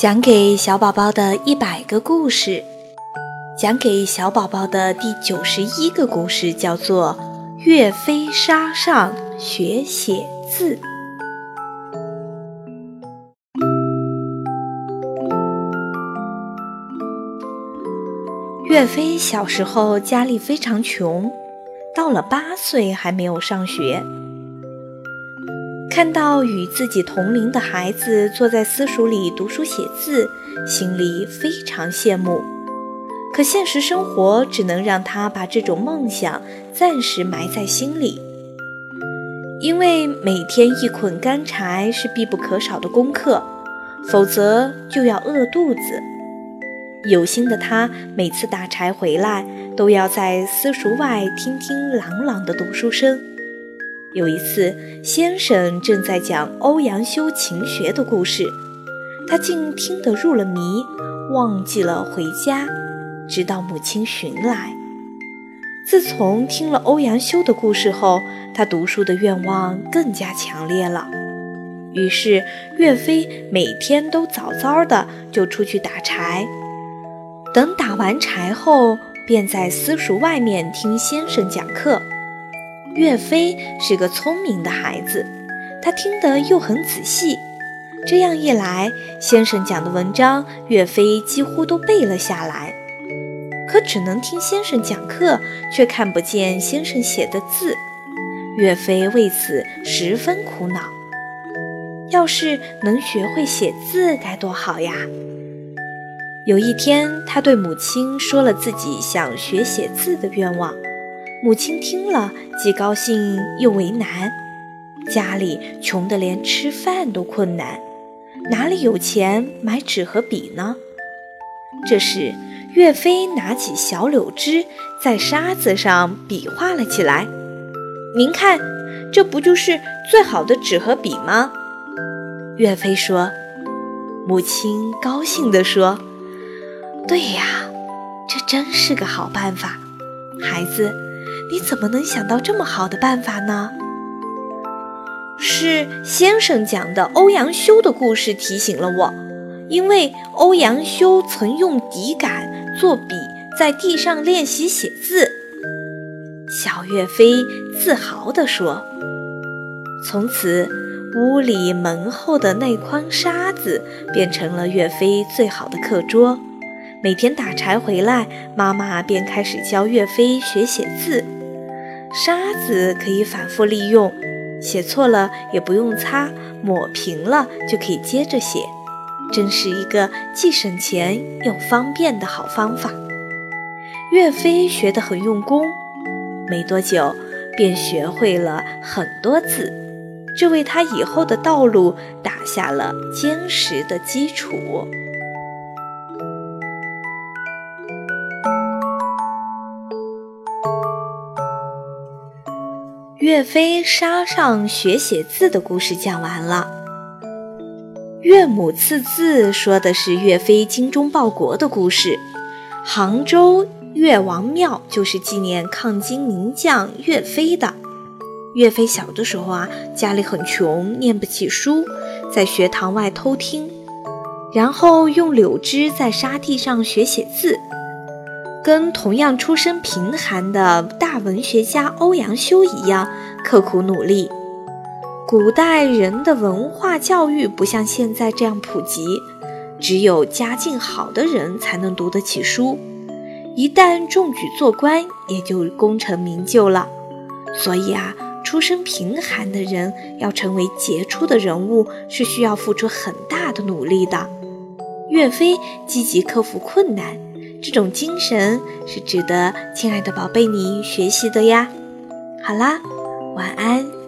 讲给小宝宝的一百个故事，讲给小宝宝的第九十一个故事叫做《岳飞沙上学写字》。岳飞小时候家里非常穷，到了八岁还没有上学。看到与自己同龄的孩子坐在私塾里读书写字，心里非常羡慕。可现实生活只能让他把这种梦想暂时埋在心里，因为每天一捆干柴是必不可少的功课，否则就要饿肚子。有心的他每次打柴回来，都要在私塾外听听朗朗的读书声。有一次，先生正在讲欧阳修勤学的故事，他竟听得入了迷，忘记了回家，直到母亲寻来。自从听了欧阳修的故事后，他读书的愿望更加强烈了。于是，岳飞每天都早早的就出去打柴，等打完柴后，便在私塾外面听先生讲课。岳飞是个聪明的孩子，他听得又很仔细。这样一来，先生讲的文章，岳飞几乎都背了下来。可只能听先生讲课，却看不见先生写的字。岳飞为此十分苦恼。要是能学会写字，该多好呀！有一天，他对母亲说了自己想学写字的愿望。母亲听了，既高兴又为难。家里穷得连吃饭都困难，哪里有钱买纸和笔呢？这时，岳飞拿起小柳枝，在沙子上比划了起来。您看，这不就是最好的纸和笔吗？岳飞说。母亲高兴地说：“对呀，这真是个好办法，孩子。”你怎么能想到这么好的办法呢？是先生讲的欧阳修的故事提醒了我，因为欧阳修曾用笔杆做笔，在地上练习写字。小岳飞自豪地说：“从此，屋里门后的那筐沙子变成了岳飞最好的课桌。每天打柴回来，妈妈便开始教岳飞学写字。”沙子可以反复利用，写错了也不用擦，抹平了就可以接着写，真是一个既省钱又方便的好方法。岳飞学得很用功，没多久便学会了很多字，这为他以后的道路打下了坚实的基础。岳飞沙上学写字的故事讲完了。岳母刺字说的是岳飞精忠报国的故事。杭州岳王庙就是纪念抗金名将岳飞的。岳飞小的时候啊，家里很穷，念不起书，在学堂外偷听，然后用柳枝在沙地上学写字。跟同样出身贫寒的大文学家欧阳修一样刻苦努力。古代人的文化教育不像现在这样普及，只有家境好的人才能读得起书，一旦中举做官，也就功成名就了。所以啊，出身贫寒的人要成为杰出的人物，是需要付出很大的努力的。岳飞积极克服困难。这种精神是值得亲爱的宝贝你学习的呀。好啦，晚安。